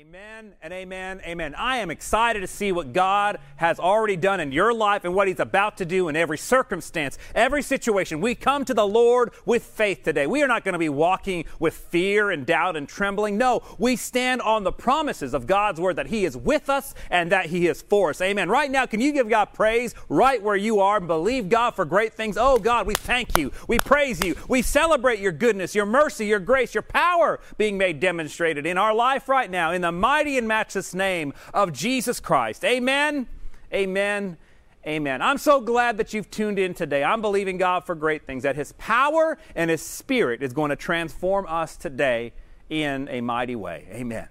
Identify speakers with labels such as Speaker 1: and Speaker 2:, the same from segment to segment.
Speaker 1: Amen and amen, amen. I am excited to see what God has already done in your life and what He's about to do in every circumstance, every situation. We come to the Lord with faith today. We are not going to be walking with fear and doubt and trembling. No, we stand on the promises of God's Word that He is with us and that He is for us. Amen. Right now, can you give God praise right where you are and believe God for great things? Oh, God, we thank you. We praise you. We celebrate your goodness, your mercy, your grace, your power being made demonstrated in our life right now. In the the mighty and matchless name of Jesus Christ. Amen. Amen. Amen. I'm so glad that you've tuned in today. I'm believing God for great things, that His power and His Spirit is going to transform us today in a mighty way. Amen.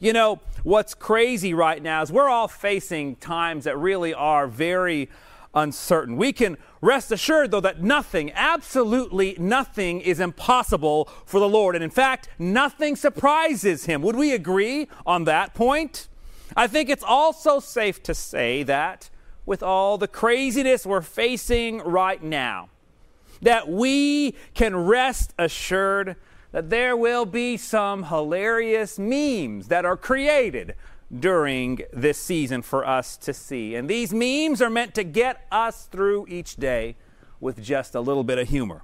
Speaker 1: You know, what's crazy right now is we're all facing times that really are very uncertain. We can rest assured, though, that nothing, absolutely nothing, is impossible for the Lord. And in fact, nothing surprises him. Would we agree on that point? I think it's also safe to say that with all the craziness we're facing right now, that we can rest assured that there will be some hilarious memes that are created during this season for us to see. And these memes are meant to get us through each day with just a little bit of humor.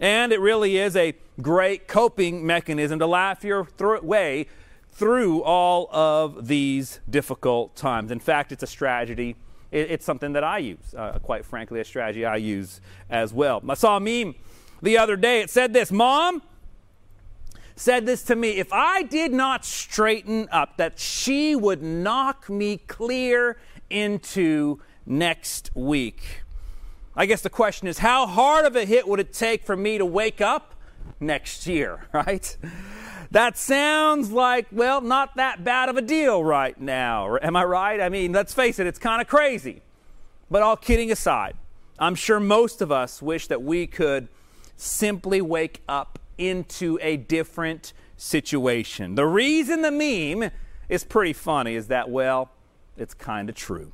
Speaker 1: And it really is a great coping mechanism to laugh your th- way through all of these difficult times. In fact, it's a strategy. it's something that I use, uh, quite frankly, a strategy I use as well. I saw a meme the other day. It said this Mom, said this to me if I did not straighten up, that she would knock me clear into next week. I guess the question is how hard of a hit would it take for me to wake up next year, right? That sounds like, well, not that bad of a deal right now. Am I right? I mean, let's face it, it's kind of crazy. But all kidding aside, I'm sure most of us wish that we could simply wake up into a different situation. The reason the meme is pretty funny is that, well, it's kind of true.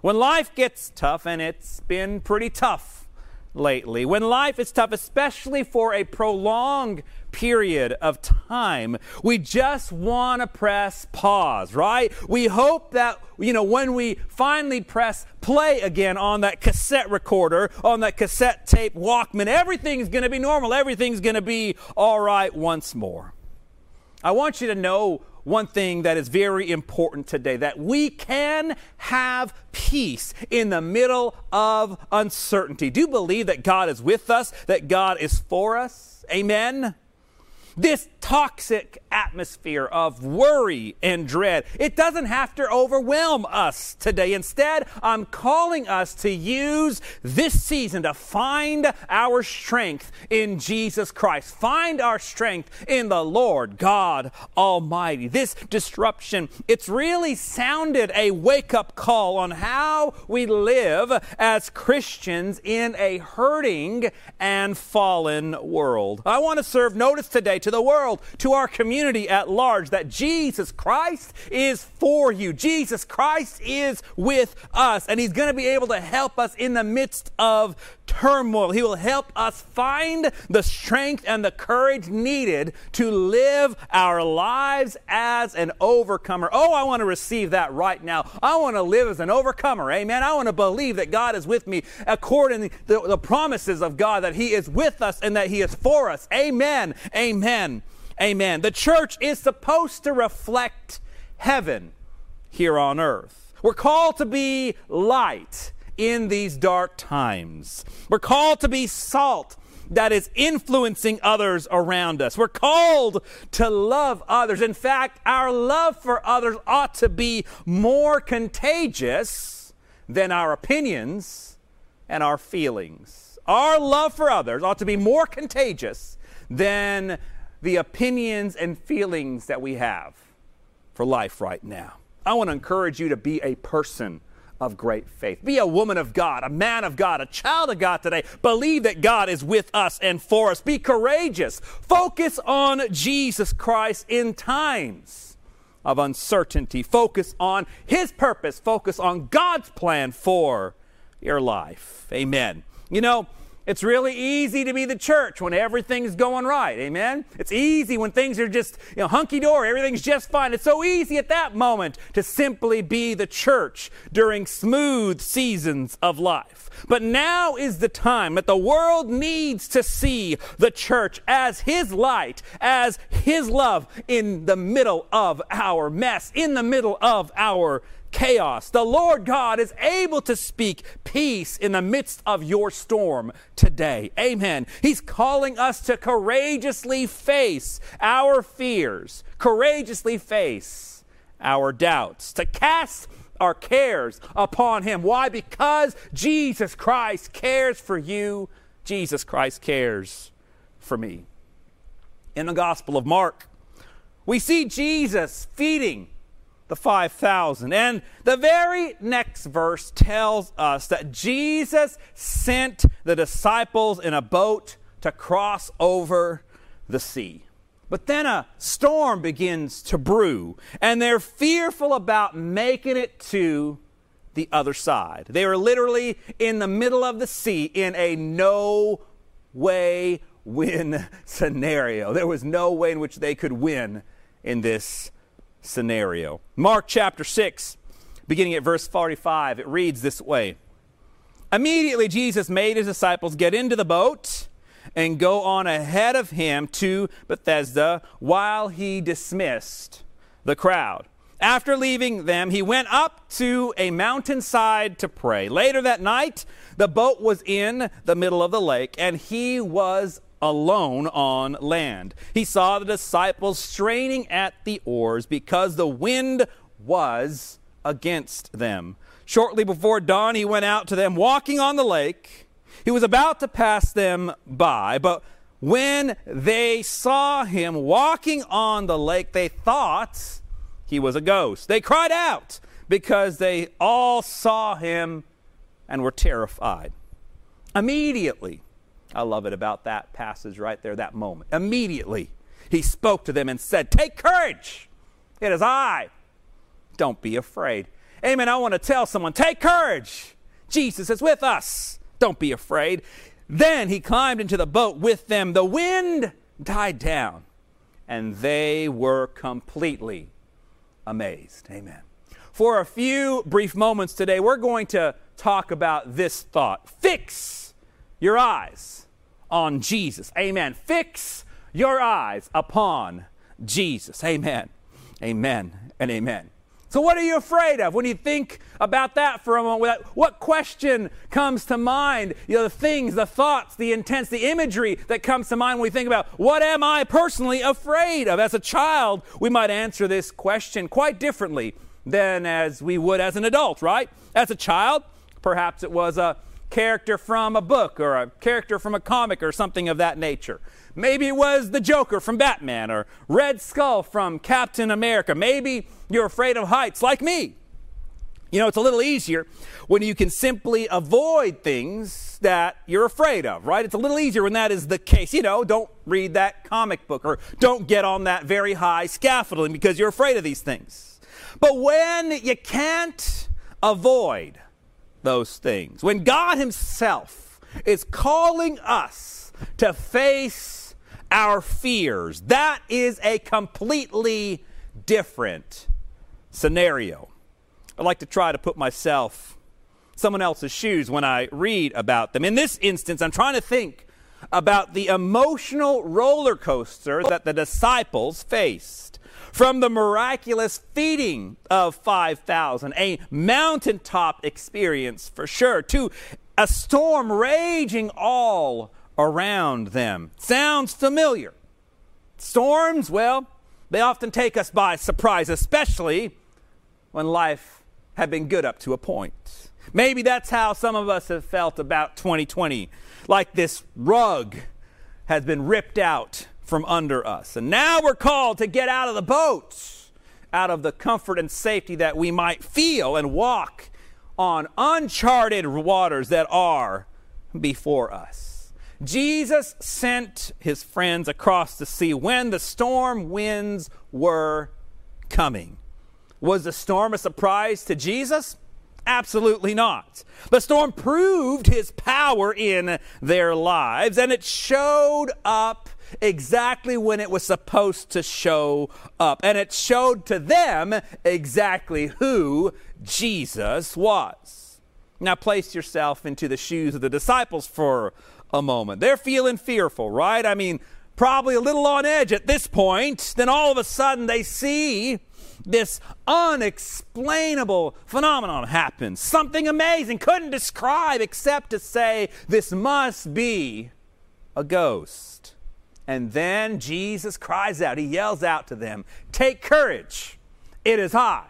Speaker 1: When life gets tough, and it's been pretty tough lately, when life is tough, especially for a prolonged period of time. We just want to press pause, right? We hope that, you know, when we finally press play again on that cassette recorder, on that cassette tape Walkman, everything's going to be normal. Everything's going to be all right once more. I want you to know one thing that is very important today that we can have peace in the middle of uncertainty. Do you believe that God is with us, that God is for us? Amen. This toxic atmosphere of worry and dread, it doesn't have to overwhelm us today. Instead, I'm calling us to use this season to find our strength in Jesus Christ. Find our strength in the Lord God Almighty. This disruption, it's really sounded a wake up call on how we live as Christians in a hurting and fallen world. I want to serve notice today to the world, to our community at large, that Jesus Christ is for you. Jesus Christ is with us, and He's going to be able to help us in the midst of turmoil. He will help us find the strength and the courage needed to live our lives as an overcomer. Oh, I want to receive that right now. I want to live as an overcomer. Amen. I want to believe that God is with me according to the, the promises of God, that He is with us and that He is for us. Amen. Amen. Amen. The church is supposed to reflect heaven here on earth. We're called to be light in these dark times. We're called to be salt that is influencing others around us. We're called to love others. In fact, our love for others ought to be more contagious than our opinions and our feelings. Our love for others ought to be more contagious than the opinions and feelings that we have for life right now. I want to encourage you to be a person of great faith. Be a woman of God, a man of God, a child of God today. Believe that God is with us and for us. Be courageous. Focus on Jesus Christ in times of uncertainty. Focus on His purpose. Focus on God's plan for your life. Amen. You know, It's really easy to be the church when everything's going right. Amen? It's easy when things are just, you know, hunky dory, everything's just fine. It's so easy at that moment to simply be the church during smooth seasons of life. But now is the time that the world needs to see the church as His light, as His love in the middle of our mess, in the middle of our chaos. The Lord God is able to speak peace in the midst of your storm today. Amen. He's calling us to courageously face our fears, courageously face our doubts, to cast our cares upon Him. Why? Because Jesus Christ cares for you. Jesus Christ cares for me. In the Gospel of Mark, we see Jesus feeding the 5,000. And the very next verse tells us that Jesus sent the disciples in a boat to cross over the sea. But then a storm begins to brew, and they're fearful about making it to the other side. They are literally in the middle of the sea in a no way win scenario. There was no way in which they could win in this scenario. Mark chapter 6, beginning at verse 45, it reads this way Immediately, Jesus made his disciples get into the boat and go on ahead of him to Bethsaida while he dismissed the crowd. After leaving them, he went up to a mountainside to pray. Later that night, the boat was in the middle of the lake, and he was alone on land. He saw the disciples straining at the oars because the wind was against them. Shortly before dawn, he went out to them walking on the lake. He was about to pass them by, but when they saw him walking on the lake, they thought he was a ghost. They cried out because they all saw him and were terrified. Immediately, I love it about that passage right there, that moment. Immediately, he spoke to them and said, Take courage. It is I. Don't be afraid. Amen. I want to tell someone, Take courage. Jesus is with us. Don't be afraid. Then he climbed into the boat with them. The wind died down, and they were completely amazed. Amen. For a few brief moments today, we're going to talk about this thought fix your eyes on Jesus. Amen. Fix your eyes upon Jesus. Amen. Amen and amen. So, what are you afraid of when you think about that for a moment? What question comes to mind? You know, the things, the thoughts, the intents, the imagery that comes to mind when we think about what am I personally afraid of? As a child, we might answer this question quite differently than as we would as an adult, right? As a child, perhaps it was a character from a book or a character from a comic or something of that nature. Maybe it was the Joker from Batman or Red Skull from Captain America. Maybe you're afraid of heights like me. You know, it's a little easier when you can simply avoid things that you're afraid of, right? It's a little easier when that is the case. You know, don't read that comic book or don't get on that very high scaffolding because you're afraid of these things. But when you can't avoid those things. When God Himself is calling us to face our fears, that is a completely different scenario. I like to try to put myself someone else's shoes when I read about them. In this instance, I'm trying to think about the emotional roller coaster that the disciples faced from the miraculous feeding of 5,000, a mountaintop experience for sure, to a storm raging all around them. Sounds familiar. Storms, well, they often take us by surprise, especially when life had been good up to a point. Maybe that's how some of us have felt about 2020, like this rug has been ripped out from under us. And now we're called to get out of the boat, out of the comfort and safety that we might feel and walk on uncharted waters that are before us. Jesus sent his friends across the sea when the storm winds were coming. Was the storm a surprise to Jesus? Absolutely not. The storm proved his power in their lives, and it showed up exactly when it was supposed to show up. And it showed to them exactly who Jesus was. Now, place yourself into the shoes of the disciples for a moment. They're feeling fearful, right? I mean, probably a little on edge at this point. Then all of a sudden they see this unexplainable phenomenon happens. Something amazing, couldn't describe except to say, this must be a ghost. And then Jesus cries out, he yells out to them, Take courage, it is I.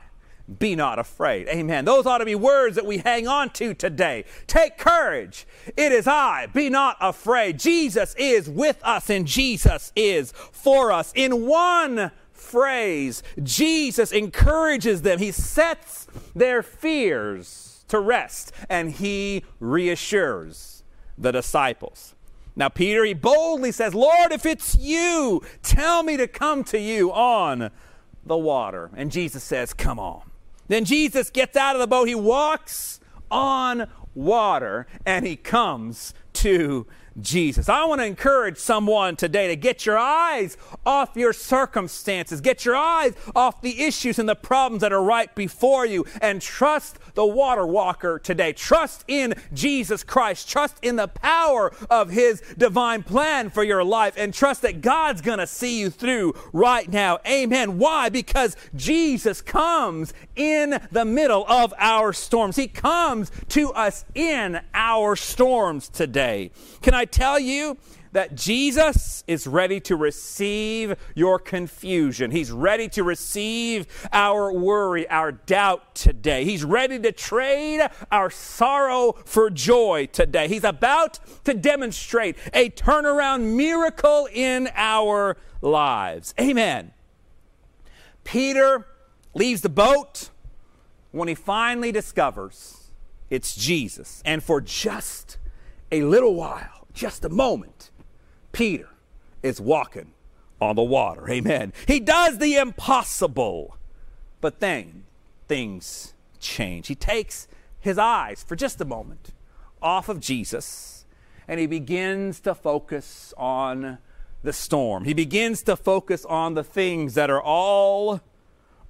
Speaker 1: Be not afraid. Amen. Those ought to be words that we hang on to today. Take courage. It is I. Be not afraid. Jesus is with us and Jesus is for us. In one phrase, Jesus encourages them. He sets their fears to rest and he reassures the disciples. Now, Peter, he boldly says, Lord, if it's you, tell me to come to you on the water. And Jesus says, Come on. Then Jesus gets out of the boat, he walks on water, and he comes to Jesus. I want to encourage someone today to get your eyes off your circumstances, get your eyes off the issues and the problems that are right before you, and trust the water walker today. Trust in Jesus Christ. Trust in the power of His divine plan for your life, and trust that God's going to see you through right now. Amen. Why? Because Jesus comes in the middle of our storms. He comes to us in our storms today. Can I tell you that Jesus is ready to receive your confusion. He's ready to receive our worry, our doubt today. He's ready to trade our sorrow for joy today. He's about to demonstrate a turnaround miracle in our lives. Amen. Peter leaves the boat when he finally discovers it's Jesus. And for just a little while, just a moment, Peter is walking on the water. Amen. He does the impossible. But then things change. He takes his eyes for just a moment off of Jesus and he begins to focus on the storm. He begins to focus on the things that are all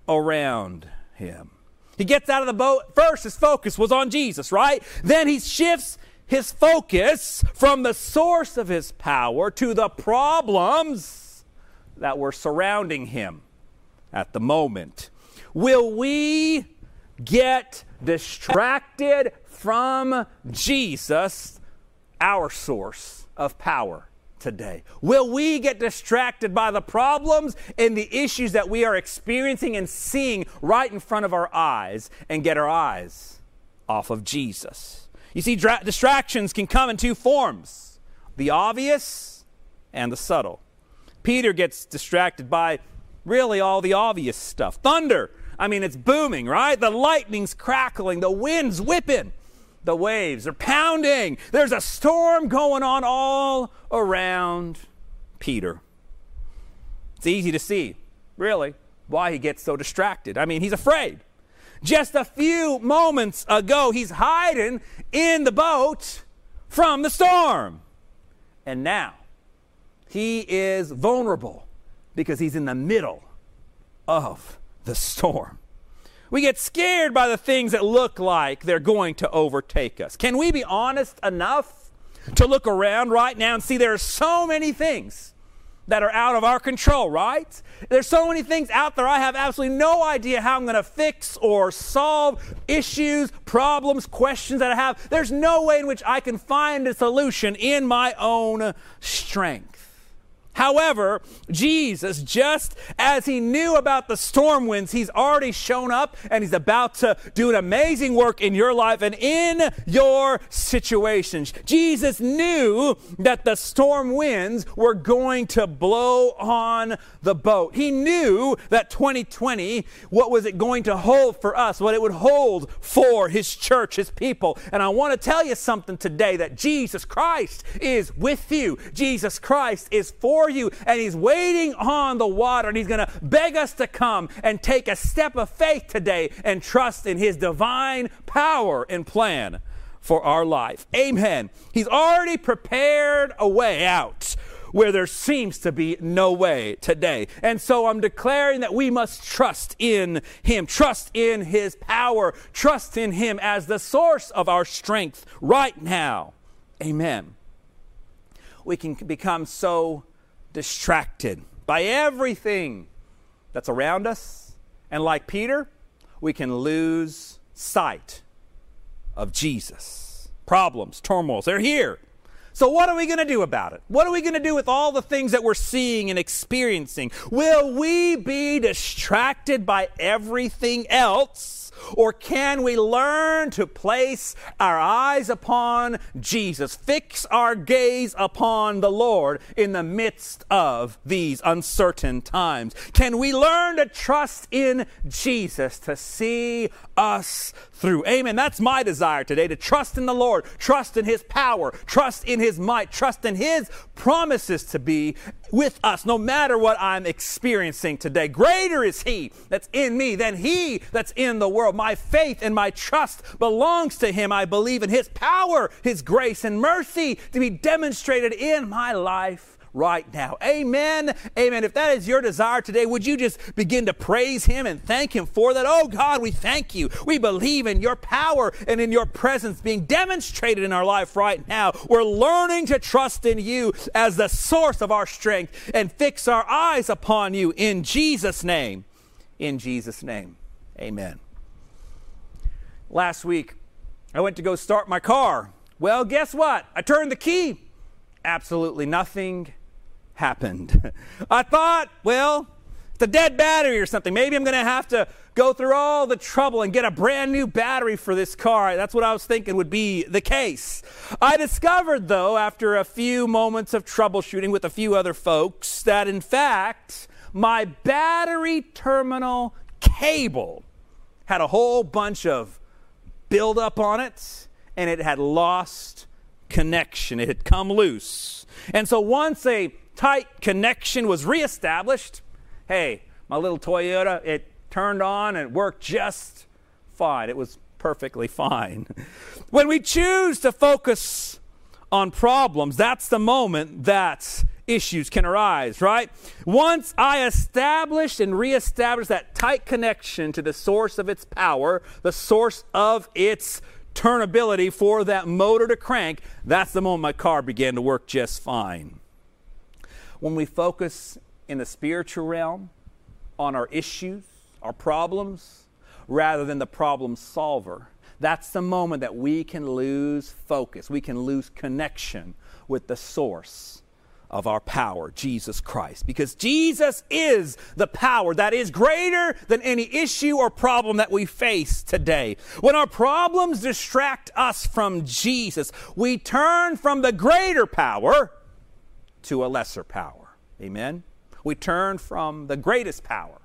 Speaker 1: around him. He gets out of the boat. First, his focus was on Jesus, right? Then he shifts his focus from the source of his power to the problems that were surrounding him at the moment. Will we get distracted from Jesus, our source of power? today? Will we get distracted by the problems and the issues that we are experiencing and seeing right in front of our eyes and get our eyes off of Jesus? You see, dra- distractions can come in two forms the obvious and the subtle. Peter gets distracted by really all the obvious stuff. Thunder, I mean, it's booming, right? The lightning's crackling, the wind's whipping, the waves are pounding. There's a storm going on all around Peter. It's easy to see, really, why he gets so distracted. I mean, he's afraid. Just a few moments ago, he's hiding in the boat from the storm. And now, he is vulnerable because he's in the middle of the storm. We get scared by the things that look like they're going to overtake us. Can we be honest enough to look around right now and see there are so many things that are out of our control, right? There's so many things out there I have absolutely no idea how I'm going to fix or solve issues, problems, questions that I have. There's no way in which I can find a solution in my own strength. However, Jesus, just as he knew about the storm winds, he's already shown up and he's about to do an amazing work in your life and in your situations. Jesus knew that the storm winds were going to blow on the boat. He knew that 2020, what was it going to hold for us, what it would hold for his church, his people. And I want to tell you something today that Jesus Christ is with you. Jesus Christ is for you, and He's waiting on the water, and He's going to beg us to come and take a step of faith today and trust in His divine power and plan for our life. Amen. He's already prepared a way out where there seems to be no way today. And so I'm declaring that we must trust in Him, trust in His power, trust in Him as the source of our strength right now. Amen. We can become so distracted by everything that's around us. And like Peter, we can lose sight of Jesus. Problems, turmoils, they're here. So, what are we going to do about it? What are we going to do with all the things that we're seeing and experiencing? Will we be distracted by everything else? Or can we learn to place our eyes upon Jesus, fix our gaze upon the Lord in the midst of these uncertain times? Can we learn to trust in Jesus to see us through? Amen. That's my desire today to trust in the Lord, trust in His power, trust in His might, trust in His promises to be with us no matter what I'm experiencing today. Greater is He that's in me than He that's in the world. My faith and my trust belongs to Him. I believe in His power, His grace, and mercy to be demonstrated in my life right now. Amen. Amen. If that is your desire today, would you just begin to praise Him and thank Him for that? Oh God, we thank you. We believe in your power and in your presence being demonstrated in our life right now. We're learning to trust in you as the source of our strength and fix our eyes upon you in Jesus' name. In Jesus' name. Amen. Last week, I went to go start my car. Well, guess what? I turned the key. Absolutely nothing happened. I thought, well, it's a dead battery or something. Maybe I'm going to have to go through all the trouble and get a brand new battery for this car. That's what I was thinking would be the case. I discovered, though, after a few moments of troubleshooting with a few other folks, that in fact, my battery terminal cable had a whole bunch of buildup on it and it had lost connection. It had come loose. And so once a tight connection was reestablished. Hey, my little Toyota, it turned on and worked just fine. It was perfectly fine. When we choose to focus on problems, that's the moment that issues can arise, right? Once I establish and reestablish that tight connection to the source of its power, the source of its turnability for that motor to crank, that's the moment my car began to work just fine when we focus in the spiritual realm on our issues, our problems, rather than the problem solver, that's the moment that we can lose focus. We can lose connection with the source of our power, Jesus Christ. Because Jesus is the power that is greater than any issue or problem that we face today. When our problems distract us from Jesus, we turn from the greater power to a lesser power. Amen? We turn from the greatest power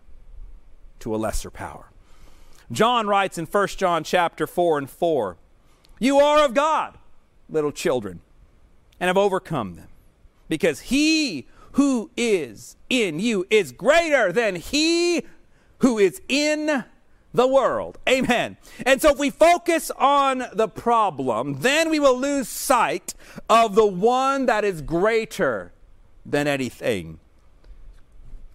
Speaker 1: to a lesser power. John writes in 1 John chapter 4 and 4, You are of God, little children, and have overcome them, because he who is in you is greater than he who is in the world. Amen. And so if we focus on the problem, then we will lose sight of the one that is greater than anything.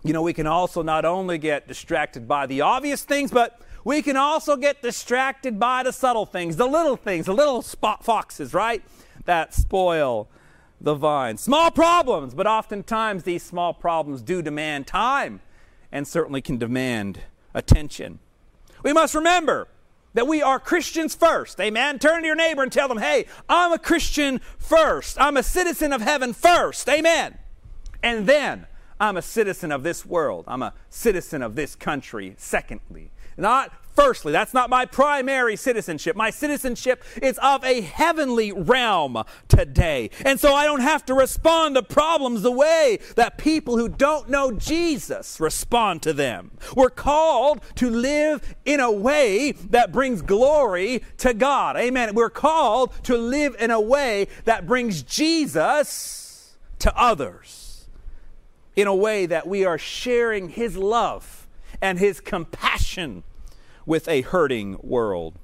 Speaker 1: You know, we can also not only get distracted by the obvious things, but we can also get distracted by the subtle things, the little things, the little spot foxes, right? That spoil the vine. Small problems, but oftentimes these small problems do demand time and certainly can demand attention. We must remember that we are Christians first. Amen. Turn to your neighbor and tell them, hey, I'm a Christian first. I'm a citizen of heaven first. Amen. And then I'm a citizen of this world. I'm a citizen of this country, secondly. Not firstly, that's not my primary citizenship. My citizenship is of a heavenly realm today. And so I don't have to respond to problems the way that people who don't know Jesus respond to them. We're called to live in a way that brings glory to God. Amen. We're called to live in a way that brings Jesus to others. in a way that we are sharing His love and His compassion with a hurting world.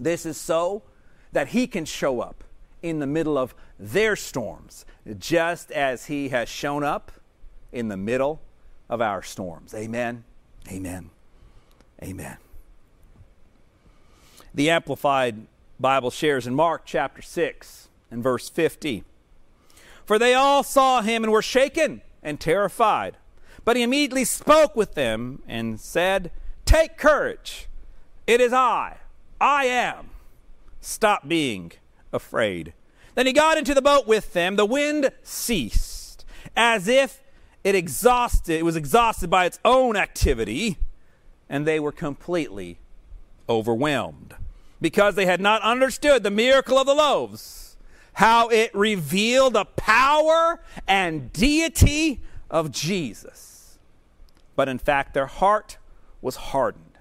Speaker 1: This is so that He can show up in the middle of their storms, just as He has shown up in the middle of our storms. Amen. Amen. Amen. The Amplified Bible shares in Mark chapter 6 and verse 50. For they all saw him and were shaken and terrified. But he immediately spoke with them and said, Take courage. It is I. I am. Stop being afraid. Then he got into the boat with them. The wind ceased, as if it exhausted, it was exhausted by its own activity, and they were completely overwhelmed because they had not understood the miracle of the loaves, how it revealed the power and deity of Jesus. But in fact, their heart was hardened,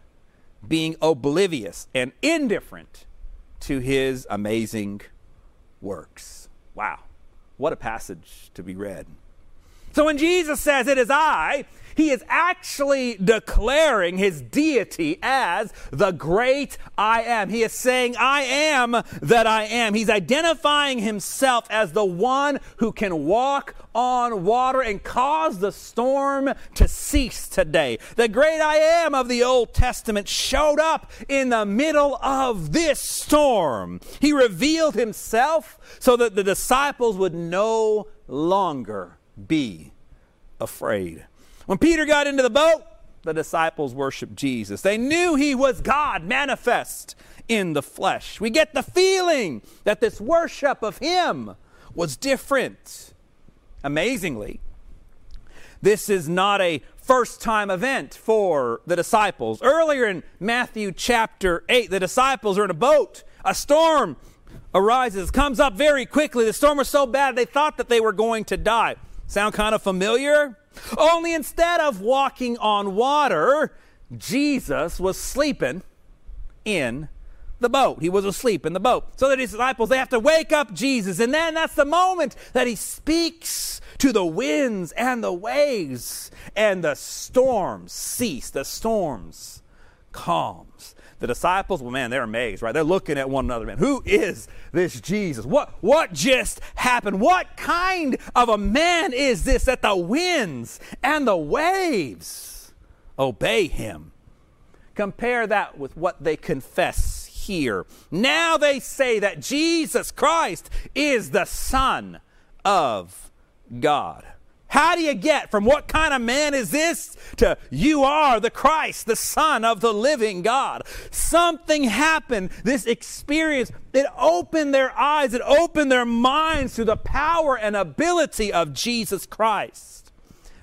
Speaker 1: being oblivious and indifferent to his amazing works. Wow, what a passage to be read. So when Jesus says, It is I, he is actually declaring his deity as the great I am. He is saying, I am that I am. He's identifying himself as the one who can walk on water and cause the storm to cease today. The great I am of the Old Testament showed up in the middle of this storm. He revealed himself so that the disciples would no longer be afraid. When Peter got into the boat, the disciples worshiped Jesus. They knew he was God manifest in the flesh. We get the feeling that this worship of him was different. Amazingly, this is not a first time event for the disciples. Earlier in Matthew chapter 8, the disciples are in a boat. A storm arises, comes up very quickly. The storm was so bad they thought that they were going to die. Sound kind of familiar? Only instead of walking on water, Jesus was sleeping in the boat. He was asleep in the boat. So the disciples, they have to wake up Jesus. And then that's the moment that he speaks to the winds and the waves. And the storms cease. The storms calms. The disciples, well, man, they're amazed, right? They're looking at one another, man. Who is this Jesus? What, what just happened? What kind of a man is this that the winds and the waves obey him? Compare that with what they confess here. Now they say that Jesus Christ is the Son of God. How do you get from what kind of man is this to you are the Christ, the Son of the living God? Something happened. This experience, it opened their eyes, it opened their minds to the power and ability of Jesus Christ.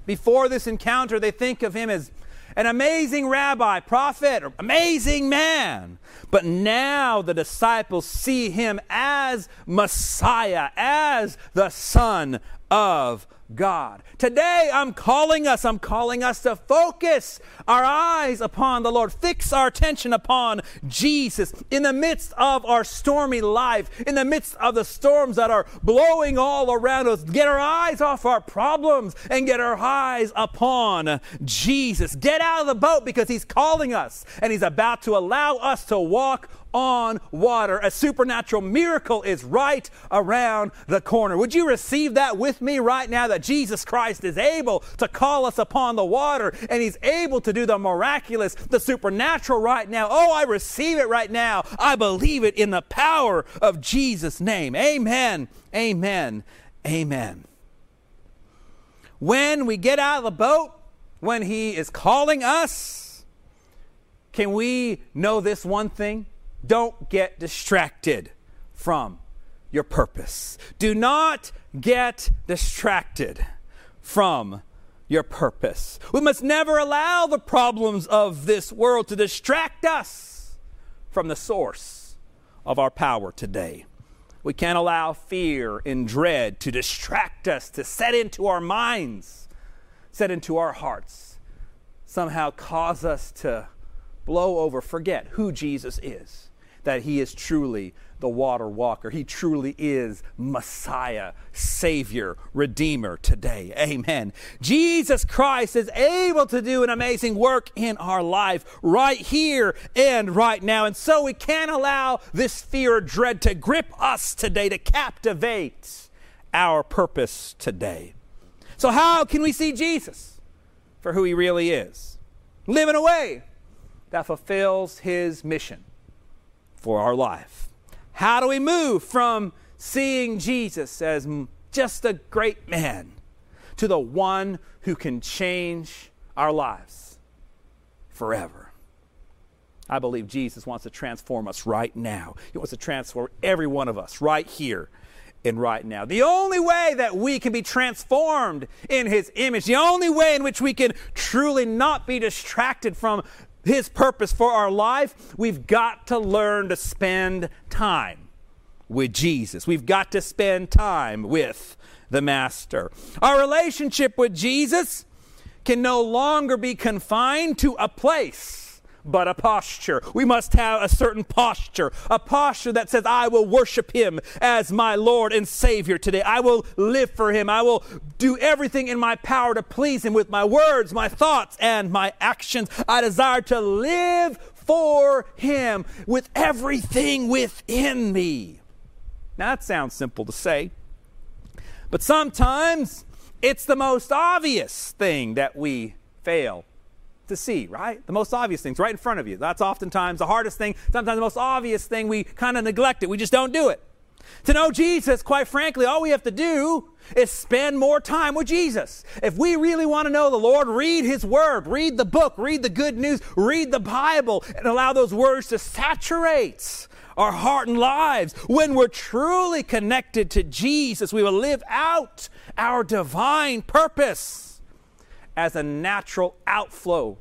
Speaker 1: Before this encounter, they think of him as an amazing rabbi, prophet, amazing man. But now the disciples see him as Messiah, as the Son of God. Today, I'm calling us, I'm calling us to focus our eyes upon the Lord, fix our attention upon Jesus in the midst of our stormy life, in the midst of the storms that are blowing all around us. Get our eyes off our problems and get our eyes upon Jesus. Get out of the boat because He's calling us and He's about to allow us to walk on water. A supernatural miracle is right around the corner. Would you receive that with me right now that Jesus Christ is able to call us upon the water and He's able to do the miraculous, the supernatural right now? Oh, I receive it right now. I believe it in the power of Jesus' name. Amen. Amen. Amen. When we get out of the boat, when He is calling us, can we know this one thing? Don't get distracted from your purpose. Do not get distracted from your purpose. We must never allow the problems of this world to distract us from the source of our power today. We can't allow fear and dread to distract us, to set into our minds, set into our hearts, somehow cause us to blow over, forget who Jesus is that He is truly the water walker. He truly is Messiah, Savior, Redeemer today. Amen. Jesus Christ is able to do an amazing work in our life right here and right now. And so we can't allow this fear or dread to grip us today, to captivate our purpose today. So, how can we see Jesus for who he really is? Live in a way that fulfills his mission for our life. How do we move from seeing Jesus as just a great man to the one who can change our lives forever? I believe Jesus wants to transform us right now. He wants to transform every one of us right here and right now. The only way that we can be transformed in His image, the only way in which we can truly not be distracted from his purpose for our life, we've got to learn to spend time with Jesus. We've got to spend time with the Master. Our relationship with Jesus can no longer be confined to a place but a posture. We must have a certain posture, a posture that says, I will worship Him as my Lord and Savior today. I will live for Him. I will do everything in my power to please Him with my words, my thoughts, and my actions. I desire to live for Him with everything within me. Now, that sounds simple to say, but sometimes it's the most obvious thing that we fail to see, right? The most obvious things right in front of you. That's oftentimes the hardest thing. Sometimes the most obvious thing, we kind of neglect it. We just don't do it. To know Jesus, quite frankly, all we have to do is spend more time with Jesus. If we really want to know the Lord, read His Word, read the book, read the good news, read the Bible, and allow those words to saturate our heart and lives. When we're truly connected to Jesus, we will live out our divine purpose as a natural outflow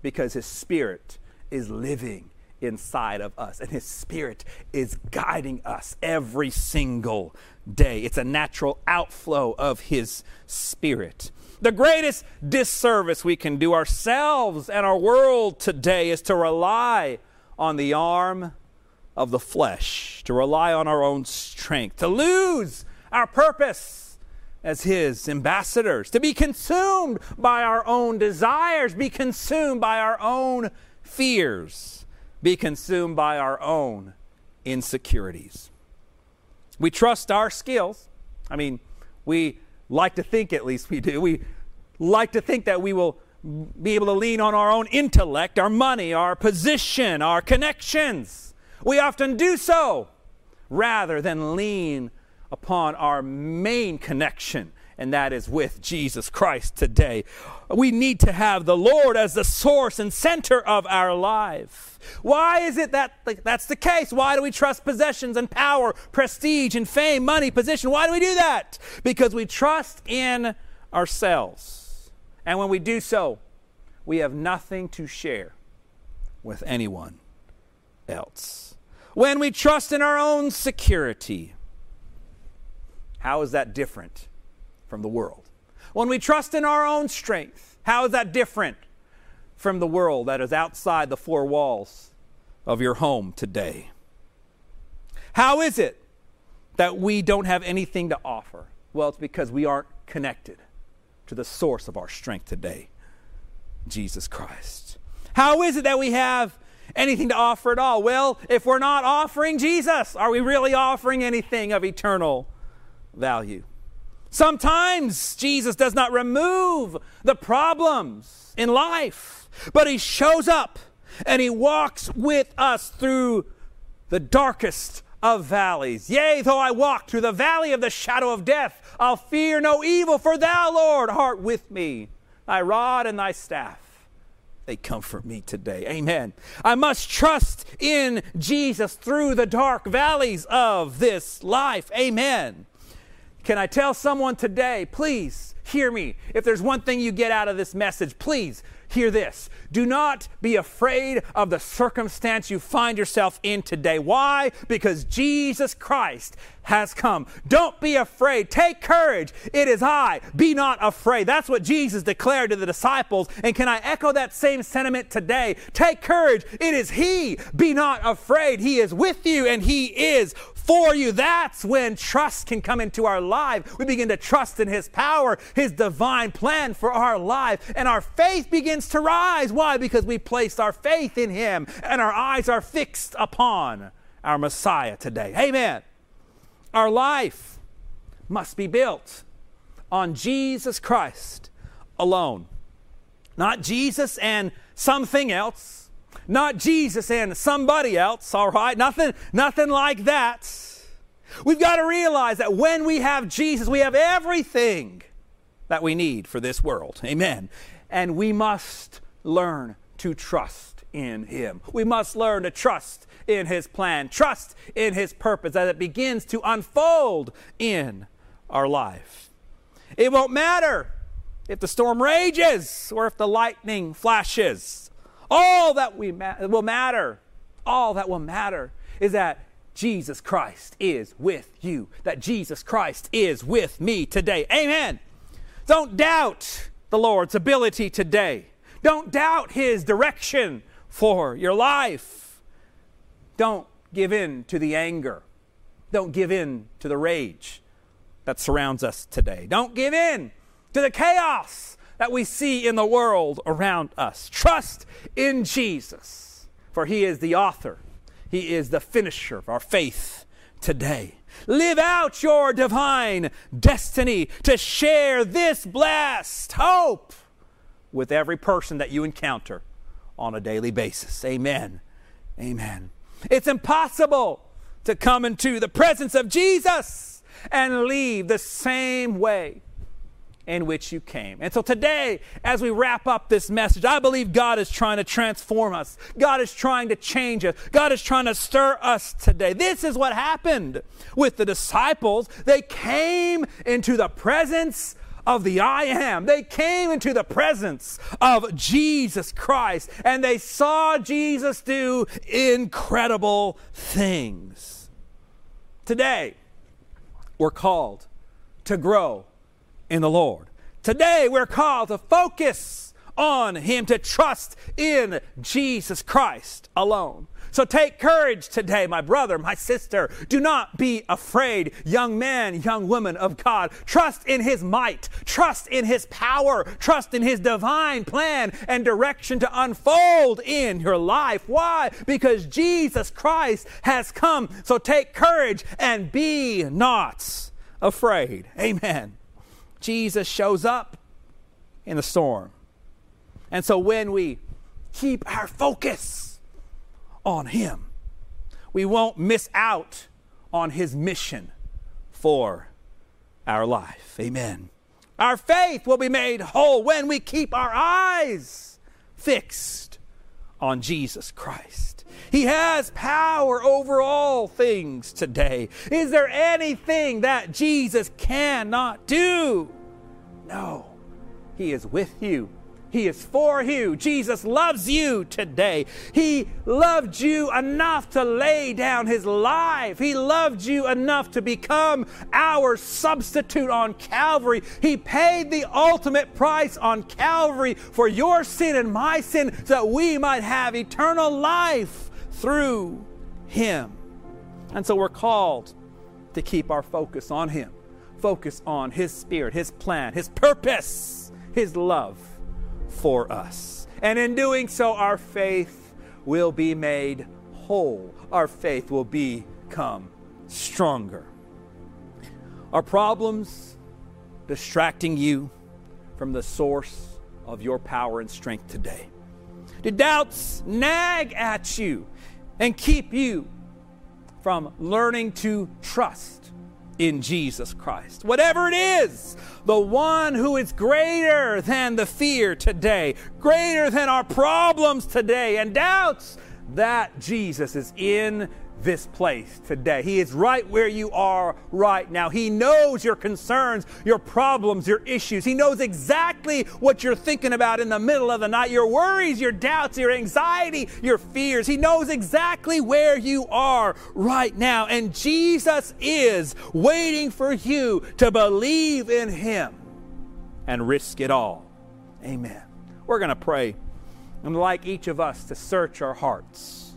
Speaker 1: because His Spirit is living inside of us and His Spirit is guiding us every single day. It's a natural outflow of His Spirit. The greatest disservice we can do ourselves and our world today is to rely on the arm of the flesh, to rely on our own strength, to lose our purpose as His ambassadors, to be consumed by our own desires, be consumed by our own fears, be consumed by our own insecurities. We trust our skills. I mean, we like to think, at least we do, we like to think that we will be able to lean on our own intellect, our money, our position, our connections. We often do so rather than lean upon our main connection, and that is with Jesus Christ today. We need to have the Lord as the source and center of our life. Why is it that that's the case? Why do we trust possessions and power, prestige and fame, money, position? Why do we do that? Because we trust in ourselves. And when we do so, we have nothing to share with anyone else. When we trust in our own security, how is that different from the world? When we trust in our own strength, how is that different from the world that is outside the four walls of your home today? How is it that we don't have anything to offer? Well, it's because we aren't connected to the source of our strength today, Jesus Christ. How is it that we have anything to offer at all? Well, if we're not offering Jesus, are we really offering anything of eternal value. Sometimes Jesus does not remove the problems in life, but He shows up and He walks with us through the darkest of valleys. Yea, though I walk through the valley of the shadow of death, I'll fear no evil, for thou, Lord, art with me. Thy rod and thy staff, they comfort me today. Amen. I must trust in Jesus through the dark valleys of this life. Amen. Can I tell someone today, please hear me? If there's one thing you get out of this message, please hear this. Do not be afraid of the circumstance you find yourself in today. Why? Because Jesus Christ has come. Don't be afraid. Take courage. It is I. Be not afraid. That's what Jesus declared to the disciples. And can I echo that same sentiment today? Take courage. It is He. Be not afraid. He is with you and He is for you. That's when trust can come into our life. We begin to trust in His power, His divine plan for our life, and our faith begins to rise. Why? Because we placed our faith in Him and our eyes are fixed upon our Messiah today. Amen. Our life must be built on Jesus Christ alone. Not Jesus and something else, not Jesus and somebody else, all right? Nothing nothing like that. We've got to realize that when we have Jesus, we have everything that we need for this world. Amen. And we must learn to trust in him. We must learn to trust in His plan, trust in His purpose as it begins to unfold in our life. It won't matter if the storm rages or if the lightning flashes. All that we ma- will matter, all that will matter is that Jesus Christ is with you, that Jesus Christ is with me today. Amen. Don't doubt the Lord's ability today. Don't doubt His direction for your life. Don't give in to the anger. Don't give in to the rage that surrounds us today. Don't give in to the chaos that we see in the world around us. Trust in Jesus, for He is the author, He is the finisher of our faith today. Live out your divine destiny to share this blessed hope with every person that you encounter on a daily basis. Amen. Amen. It's impossible to come into the presence of Jesus and leave the same way in which you came. And so today, as we wrap up this message, I believe God is trying to transform us. God is trying to change us. God is trying to stir us today. This is what happened with the disciples. They came into the presence of the I am. They came into the presence of Jesus Christ and they saw Jesus do incredible things. Today, we're called to grow in the Lord. Today, we're called to focus on Him, to trust in Jesus Christ alone. So take courage today, my brother, my sister. Do not be afraid, young man, young woman of God. Trust in His might, trust in His power, trust in His divine plan and direction to unfold in your life. Why? Because Jesus Christ has come. So take courage and be not afraid. Amen. Jesus shows up in the storm. And so when we keep our focus, on Him. We won't miss out on His mission for our life. Amen. Our faith will be made whole when we keep our eyes fixed on Jesus Christ. He has power over all things today. Is there anything that Jesus cannot do? No. He is with you he is for you. Jesus loves you today. He loved you enough to lay down his life. He loved you enough to become our substitute on Calvary. He paid the ultimate price on Calvary for your sin and my sin so that we might have eternal life through him. And so we're called to keep our focus on him, focus on his spirit, his plan, his purpose, his love for us. And in doing so, our faith will be made whole. Our faith will become stronger. Are problems distracting you from the source of your power and strength today? Do doubts nag at you and keep you from learning to trust in Jesus Christ. Whatever it is, the one who is greater than the fear today, greater than our problems today and doubts, that Jesus is in this place today. He is right where you are right now. He knows your concerns, your problems, your issues. He knows exactly what you're thinking about in the middle of the night your worries, your doubts, your anxiety, your fears. He knows exactly where you are right now. And Jesus is waiting for you to believe in Him and risk it all. Amen. We're going to pray. And like each of us to search our hearts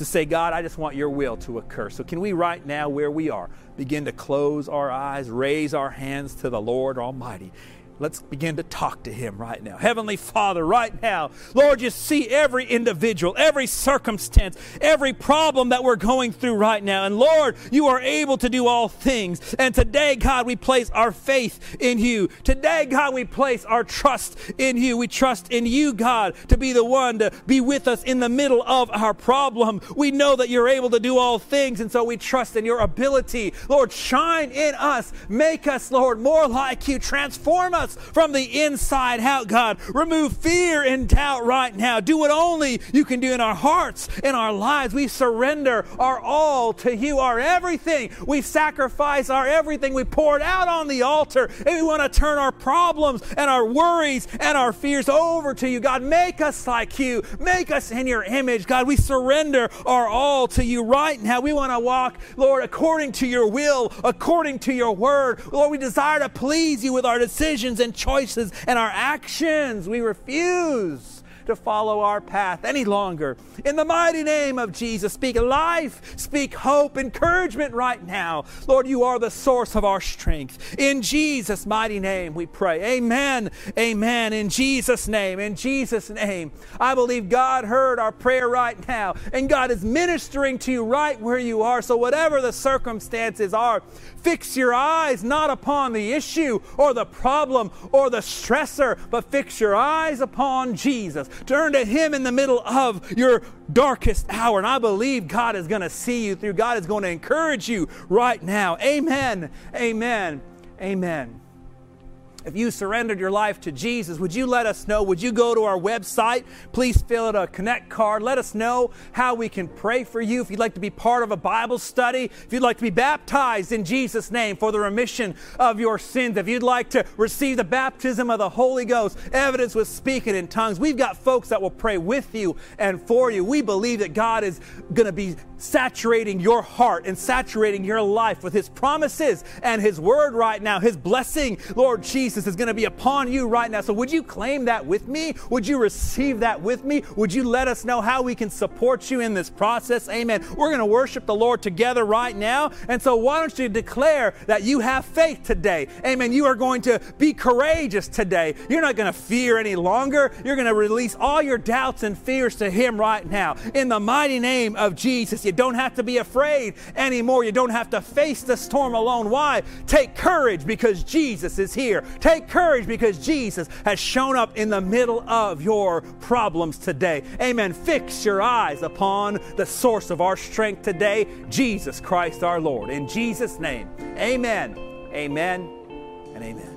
Speaker 1: to say, God, I just want your will to occur. So, can we right now, where we are, begin to close our eyes, raise our hands to the Lord Almighty, Let's begin to talk to him right now. Heavenly Father, right now, Lord, you see every individual, every circumstance, every problem that we're going through right now. And Lord, you are able to do all things. And today, God, we place our faith in you. Today, God, we place our trust in you. We trust in you, God, to be the one to be with us in the middle of our problem. We know that you're able to do all things, and so we trust in your ability. Lord, shine in us. Make us, Lord, more like you. Transform us from the inside out, God. Remove fear and doubt right now. Do what only you can do in our hearts, in our lives. We surrender our all to you, our everything. We sacrifice our everything. We pour it out on the altar, and we want to turn our problems and our worries and our fears over to you, God. Make us like you. Make us in your image, God. We surrender our all to you right now. We want to walk, Lord, according to your will, according to your word. Lord, we desire to please you with our decisions and choices and our actions. We refuse to follow our path any longer. In the mighty name of Jesus, speak life, speak hope, encouragement right now. Lord, you are the source of our strength. In Jesus' mighty name we pray. Amen. Amen. In Jesus' name. In Jesus' name. I believe God heard our prayer right now, and God is ministering to you right where you are. So, whatever the circumstances are, fix your eyes not upon the issue or the problem or the stressor, but fix your eyes upon Jesus. Turn to Him in the middle of your darkest hour. And I believe God is going to see you through. God is going to encourage you right now. Amen. Amen. Amen if you surrendered your life to Jesus, would you let us know? Would you go to our website? Please fill out a connect card. Let us know how we can pray for you. If you'd like to be part of a Bible study, if you'd like to be baptized in Jesus' name for the remission of your sins, if you'd like to receive the baptism of the Holy Ghost, evidence with speaking in tongues, we've got folks that will pray with you and for you. We believe that God is going to be saturating your heart and saturating your life with His promises and His word right now. His blessing, Lord Jesus, is going to be upon you right now. So, would you claim that with me? Would you receive that with me? Would you let us know how we can support you in this process? Amen. We're going to worship the Lord together right now. And so, why don't you declare that you have faith today? Amen. You are going to be courageous today. You're not going to fear any longer. You're going to release all your doubts and fears to Him right now. In the mighty name of Jesus. You don't have to be afraid anymore. You don't have to face the storm alone. Why? Take courage because Jesus is here. Take courage because Jesus has shown up in the middle of your problems today. Amen. Fix your eyes upon the source of our strength today, Jesus Christ our Lord. In Jesus' name, amen, amen, and amen.